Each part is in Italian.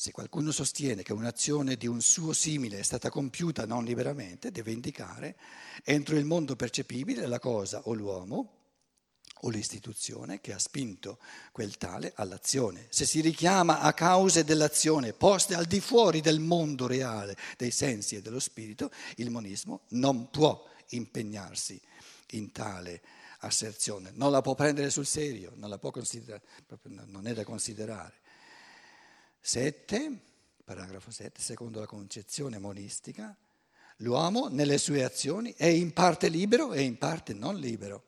Se qualcuno sostiene che un'azione di un suo simile è stata compiuta non liberamente, deve indicare entro il mondo percepibile la cosa o l'uomo o l'istituzione che ha spinto quel tale all'azione. Se si richiama a cause dell'azione poste al di fuori del mondo reale, dei sensi e dello spirito, il monismo non può impegnarsi in tale asserzione, non la può prendere sul serio, non, considerare, non è da considerare. 7, paragrafo 7, secondo la concezione monistica, l'uomo nelle sue azioni è in parte libero e in parte non libero.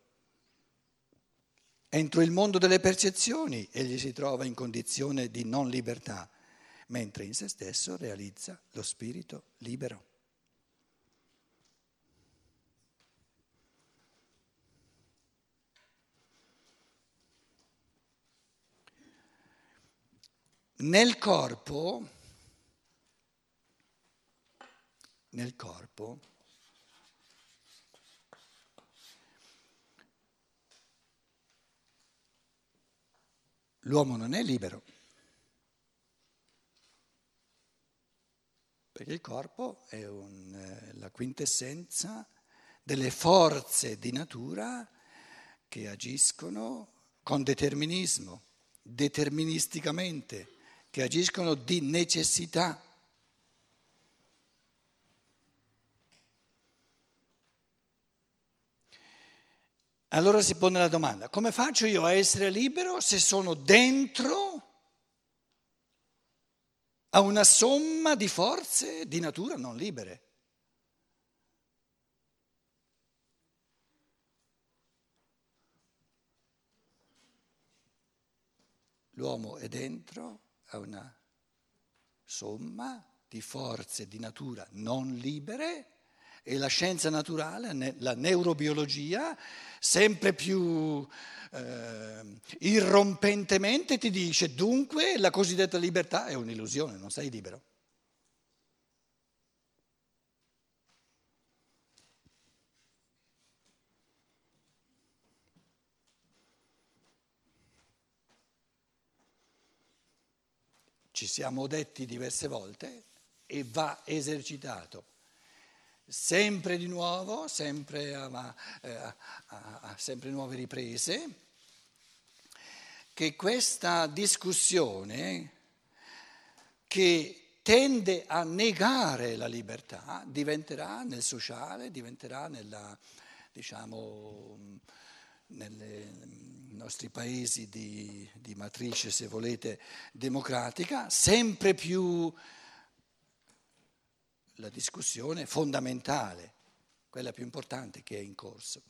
Entro il mondo delle percezioni egli si trova in condizione di non libertà, mentre in se stesso realizza lo spirito libero. Nel corpo, nel corpo, l'uomo non è libero, perché il corpo è un, eh, la quintessenza delle forze di natura che agiscono con determinismo, deterministicamente che agiscono di necessità. Allora si pone la domanda, come faccio io a essere libero se sono dentro a una somma di forze di natura non libere? L'uomo è dentro a una somma di forze di natura non libere e la scienza naturale, la neurobiologia, sempre più eh, irrompentemente ti dice dunque la cosiddetta libertà è un'illusione, non sei libero. Ci siamo detti diverse volte e va esercitato. Sempre di nuovo, sempre a, a, a, a sempre nuove riprese, che questa discussione che tende a negare la libertà diventerà nel sociale, diventerà nella, diciamo, nelle nostri paesi di, di matrice, se volete, democratica, sempre più la discussione fondamentale, quella più importante che è in corso.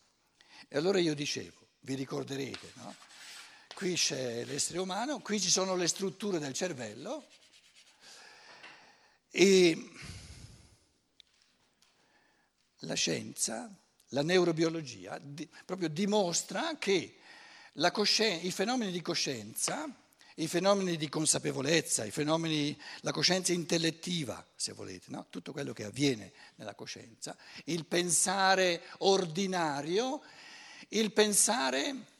E allora io dicevo, vi ricorderete, no? qui c'è l'essere umano, qui ci sono le strutture del cervello e la scienza, la neurobiologia, proprio dimostra che Coscienza, i fenomeni di coscienza, i fenomeni di consapevolezza, fenomeni, la coscienza intellettiva, se volete, no? tutto quello che avviene nella coscienza, il pensare ordinario, il pensare...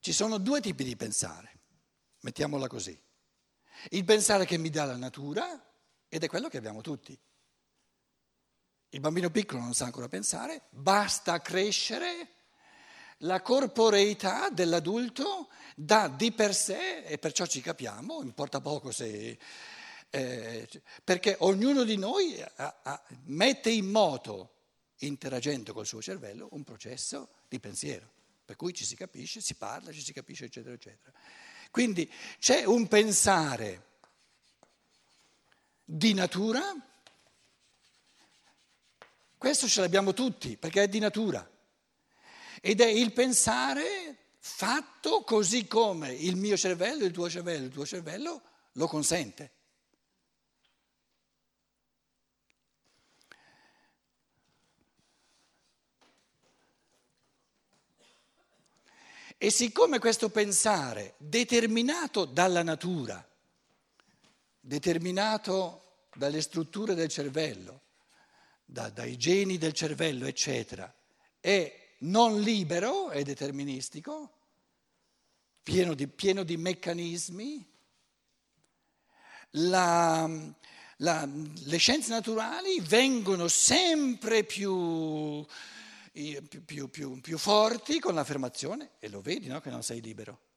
Ci sono due tipi di pensare, mettiamola così. Il pensare che mi dà la natura ed è quello che abbiamo tutti. Il bambino piccolo non sa ancora pensare, basta crescere, la corporeità dell'adulto dà di per sé, e perciò ci capiamo, importa poco se... Eh, perché ognuno di noi ha, ha, mette in moto, interagendo col suo cervello, un processo di pensiero, per cui ci si capisce, si parla, ci si capisce, eccetera, eccetera. Quindi c'è un pensare di natura questo ce l'abbiamo tutti perché è di natura. Ed è il pensare fatto così come il mio cervello, il tuo cervello, il tuo cervello lo consente. E siccome questo pensare, determinato dalla natura, determinato dalle strutture del cervello, da, dai geni del cervello, eccetera, è non libero, è deterministico, pieno di, pieno di meccanismi. La, la, le scienze naturali vengono sempre più, più, più, più forti con l'affermazione, e lo vedi no, che non sei libero.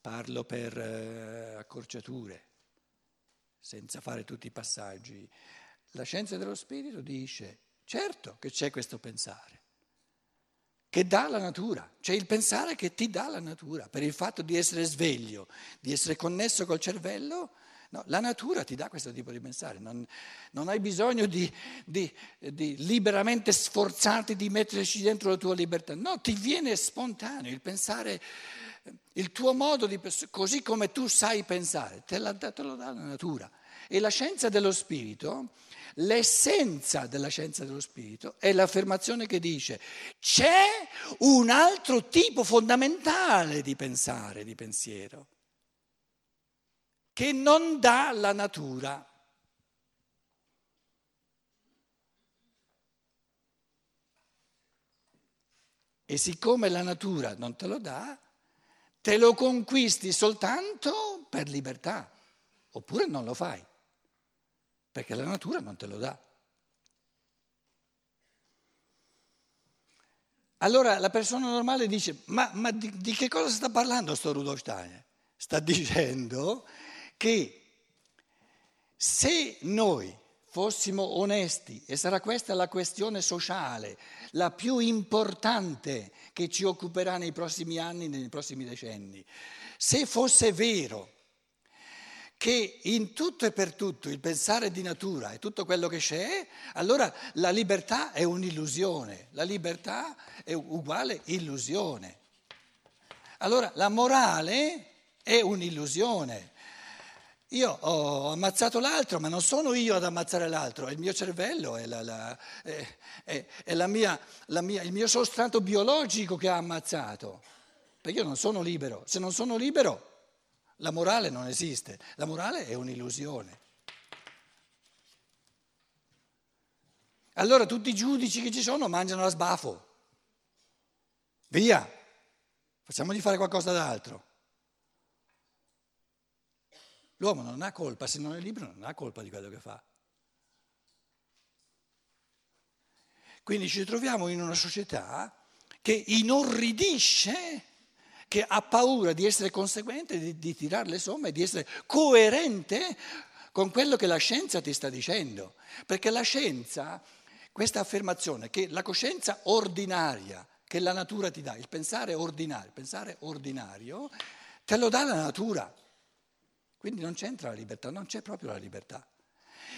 Parlo per eh, accorciature, senza fare tutti i passaggi. La scienza dello spirito dice, certo che c'è questo pensare, che dà la natura, c'è il pensare che ti dà la natura, per il fatto di essere sveglio, di essere connesso col cervello, no, la natura ti dà questo tipo di pensare, non, non hai bisogno di, di, di, liberamente sforzarti di metterci dentro la tua libertà, no, ti viene spontaneo il pensare il tuo modo di pensare, così come tu sai pensare, te, la, te lo dà la natura. E la scienza dello spirito, l'essenza della scienza dello spirito è l'affermazione che dice c'è un altro tipo fondamentale di pensare, di pensiero, che non dà la natura. E siccome la natura non te lo dà, te lo conquisti soltanto per libertà, oppure non lo fai, perché la natura non te lo dà. Allora la persona normale dice, ma, ma di, di, che cosa sta parlando sto Rudolf Steiner? Sta dicendo che se noi fossimo onesti, e sarà questa la questione sociale, la più importante che ci occuperà nei prossimi anni, nei prossimi decenni, se fosse vero che in tutto e per tutto il pensare di natura è tutto quello che c'è, allora la libertà è un'illusione, la libertà è uguale illusione. Allora la morale è un'illusione. Io ho ammazzato l'altro, ma non sono io ad ammazzare l'altro, è il mio cervello, è, la, la, è, è, è la mia, mia, il mio sostrato biologico che ha ammazzato. Perché io non sono libero. Se non sono libero, la morale non esiste. La morale è un'illusione. Allora tutti i giudici che ci sono mangiano a sbafo. Via, facciamogli fare qualcosa d'altro. L'uomo non ha colpa, se non è libero non ha colpa di quello che fa. Quindi ci troviamo in una società che inorridisce, che ha paura di essere conseguente, di, di tirare le somme, di essere coerente con quello che la scienza ti sta dicendo. Perché la scienza, questa affermazione che la coscienza ordinaria che la natura ti dà, il pensare ordinario, il pensare ordinario, te lo dà la natura. Quindi non c'entra la libertà, non c'è proprio la libertà.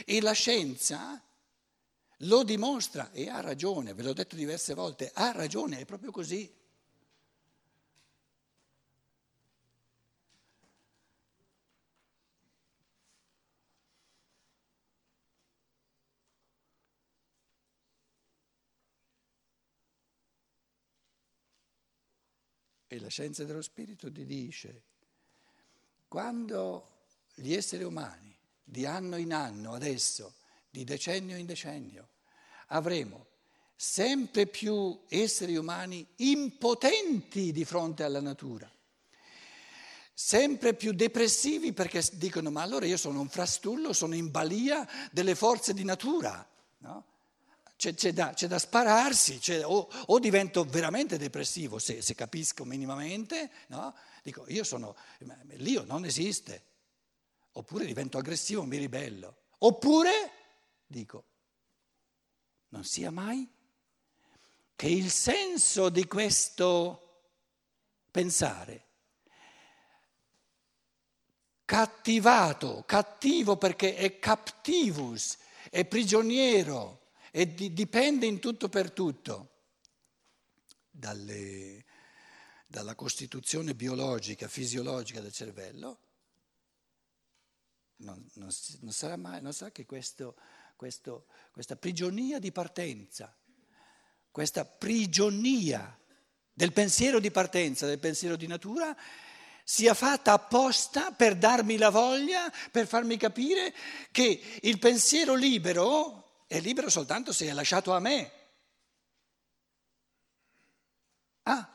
E la scienza lo dimostra e ha ragione, ve l'ho detto diverse volte, ha ragione, è proprio così. E la scienza dello spirito ti dice, quando gli esseri umani di anno in anno, adesso, di decennio in decennio, avremo sempre più esseri umani impotenti di fronte alla natura, sempre più depressivi perché dicono ma allora io sono un frastullo, sono in balia delle forze di natura. No? C'è, c'è, da, c'è, da, spararsi, o, o, divento veramente depressivo se, se capisco minimamente, no? dico io sono, l'io non esiste, oppure divento aggressivo, mi ribello, oppure dico, non sia mai che il senso di questo pensare, cattivato, cattivo perché è captivus, è prigioniero e dipende in tutto per tutto dalle, dalla costituzione biologica, fisiologica del cervello, non, non, non sarà mai, non sarà che questo, questo, questa prigionia di partenza, questa prigionia del pensiero di partenza, del pensiero di natura, sia fatta apposta per darmi la voglia, per farmi capire che il pensiero libero è libero soltanto se è lasciato a me. Ah,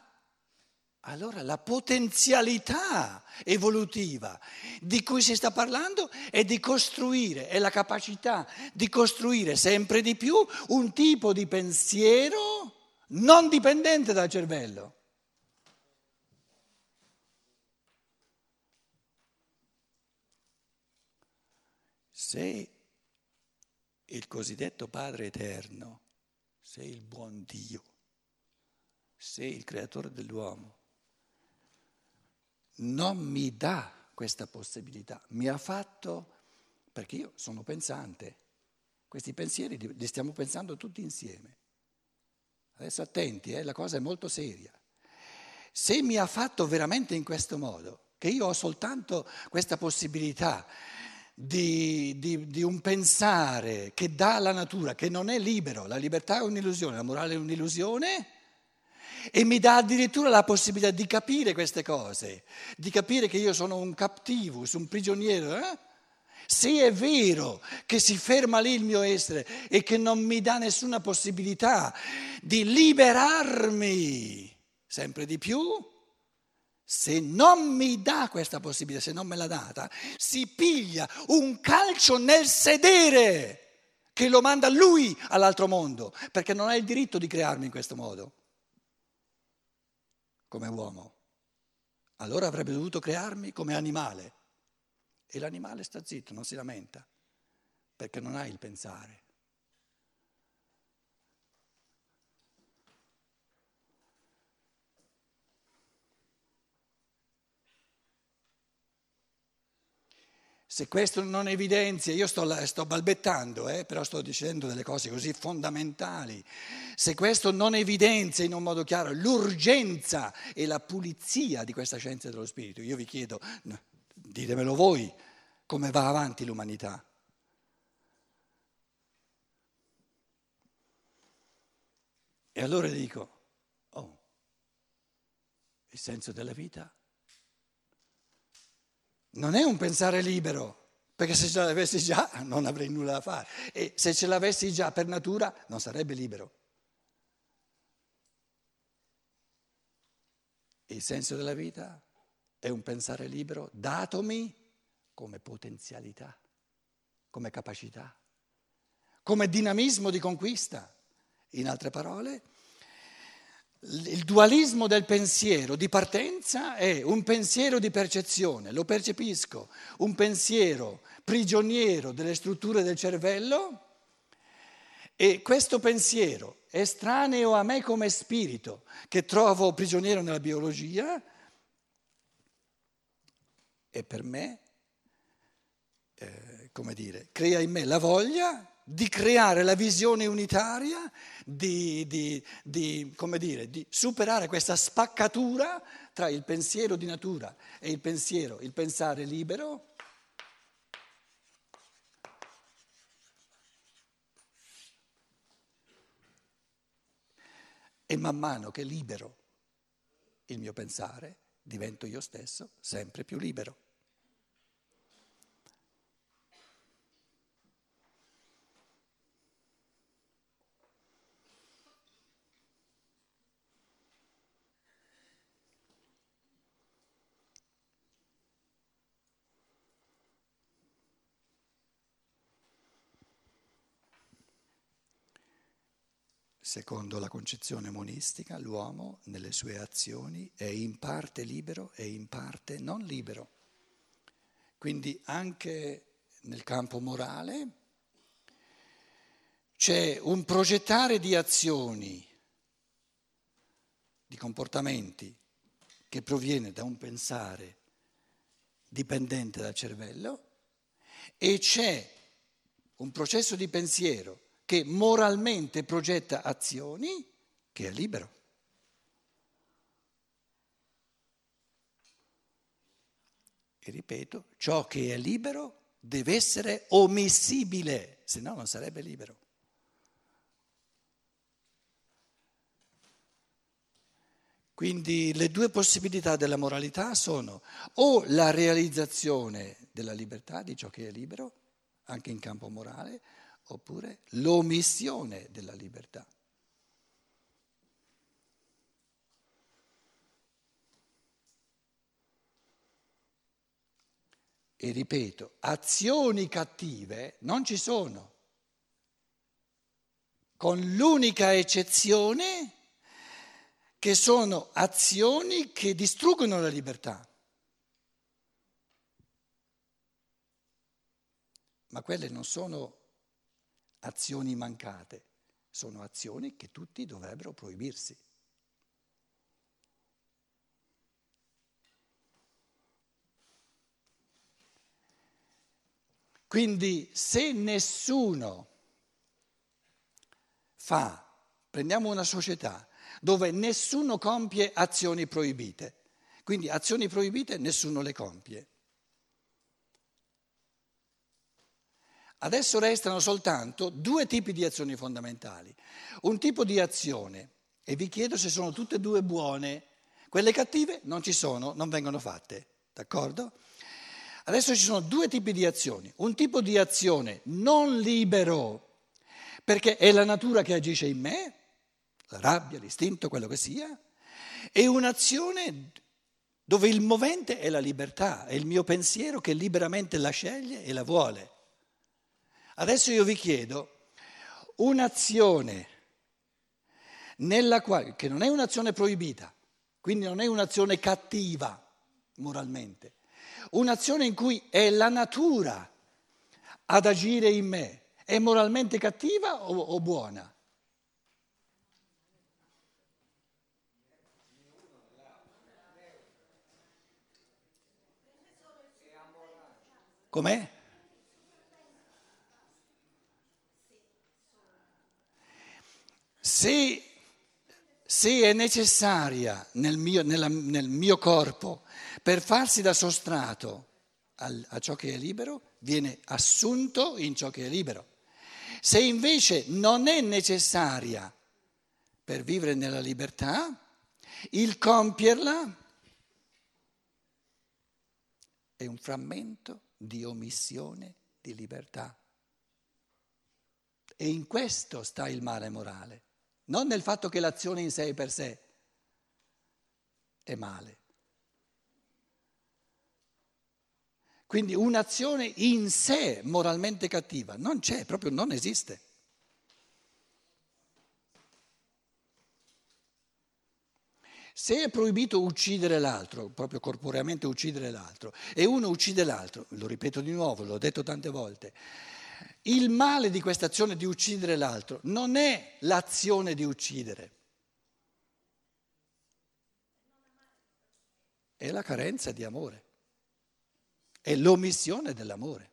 allora la potenzialità evolutiva di cui si sta parlando è di costruire, è la capacità di costruire sempre di più un tipo di pensiero non dipendente dal cervello. Se il cosiddetto Padre Eterno, se il buon Dio, se il creatore dell'uomo non mi dà questa possibilità, mi ha fatto, perché io sono pensante, questi pensieri li stiamo pensando tutti insieme. Adesso attenti, eh, la cosa è molto seria. Se mi ha fatto veramente in questo modo, che io ho soltanto questa possibilità di, di, di, un pensare che dà la natura, che non è libero, la libertà è un'illusione, la morale è un'illusione, e mi dà addirittura la possibilità di capire queste cose, di capire che io sono un captivus, un prigioniero. Eh? Se è vero che si ferma lì il mio essere e che non mi dà nessuna possibilità di liberarmi sempre di più, se non mi dà questa possibilità, se non me l'ha data, si piglia un calcio nel sedere che lo manda lui all'altro mondo, perché non ha il diritto di crearmi in questo modo come uomo. Allora avrebbe dovuto crearmi come animale. E l'animale sta zitto, non si lamenta, perché non ha il pensare. Se questo non evidenzia, io sto, sto balbettando, eh, però sto dicendo delle cose così fondamentali, se questo non evidenzia in un modo chiaro l'urgenza e la pulizia di questa scienza dello spirito, io vi chiedo, ditemelo voi, come va avanti l'umanità. E allora dico, oh, il senso della vita non è un pensare libero, perché se ce l'avessi già non avrei nulla da fare e se ce l'avessi già per natura non sarebbe libero. Il senso della vita è un pensare libero datomi come potenzialità, come capacità, come dinamismo di conquista. In altre parole, il dualismo del pensiero di partenza è un pensiero di percezione, lo percepisco, un pensiero prigioniero delle strutture del cervello e questo pensiero estraneo a me come spirito, che trovo prigioniero nella biologia, e per me, eh, come dire, crea in me la voglia di creare la visione unitaria, di, di, di, dire, di, superare questa spaccatura tra il pensiero di natura e il pensiero, il pensare libero. E man mano che libero il mio pensare, divento io stesso sempre più libero. Secondo la concezione monistica, l'uomo nelle sue azioni è in parte libero e in parte non libero. Quindi anche nel campo morale c'è un progettare di azioni, di comportamenti che proviene da un pensare dipendente dal cervello e c'è un processo di pensiero che moralmente progetta azioni, che è libero. E ripeto, ciò che è libero deve essere omissibile, se no non sarebbe libero. Quindi le due possibilità della moralità sono o la realizzazione della libertà, di ciò che è libero, anche in campo morale, oppure l'omissione della libertà. E ripeto, azioni cattive non ci sono, con l'unica eccezione che sono azioni che distruggono la libertà. Ma quelle non sono azioni mancate, sono azioni che tutti dovrebbero proibirsi. Quindi se nessuno fa, prendiamo una società dove nessuno compie azioni proibite, quindi azioni proibite nessuno le compie. Adesso restano soltanto due tipi di azioni fondamentali. Un tipo di azione, e vi chiedo se sono tutte e due buone, quelle cattive non ci sono, non vengono fatte, d'accordo? Adesso ci sono due tipi di azioni. Un tipo di azione non libero, perché è la natura che agisce in me, la rabbia, l'istinto, quello che sia, e un'azione dove il movente è la libertà, è il mio pensiero che liberamente la sceglie e la vuole. Adesso io vi chiedo un'azione nella quale, che non è un'azione proibita, quindi non è un'azione cattiva moralmente, un'azione in cui è la natura ad agire in me, è moralmente cattiva o, o buona? Com'è? Se, se è necessaria nel mio, nella, nel mio corpo per farsi da sostrato a ciò che è libero, viene assunto in ciò che è libero. Se invece non è necessaria per vivere nella libertà, il compierla è un frammento di omissione di libertà. E in questo sta il male morale, non nel fatto che l'azione in sé per sé è male. Quindi un'azione in sé moralmente cattiva non c'è, proprio non esiste. Se è proibito uccidere l'altro, proprio corporeamente uccidere l'altro, e uno uccide l'altro, lo ripeto di nuovo, l'ho detto tante volte, il male di questa azione di uccidere l'altro non è l'azione di uccidere, è la carenza di amore è l'omissione dell'amore.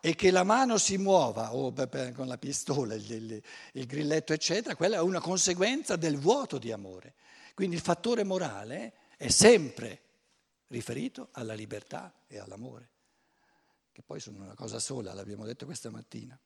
E che la mano si muova, o con la pistola, il, il, il grilletto, eccetera, quella è una conseguenza del vuoto di amore. Quindi il fattore morale è sempre riferito alla libertà e all'amore, che poi sono una cosa sola, l'abbiamo detto questa mattina.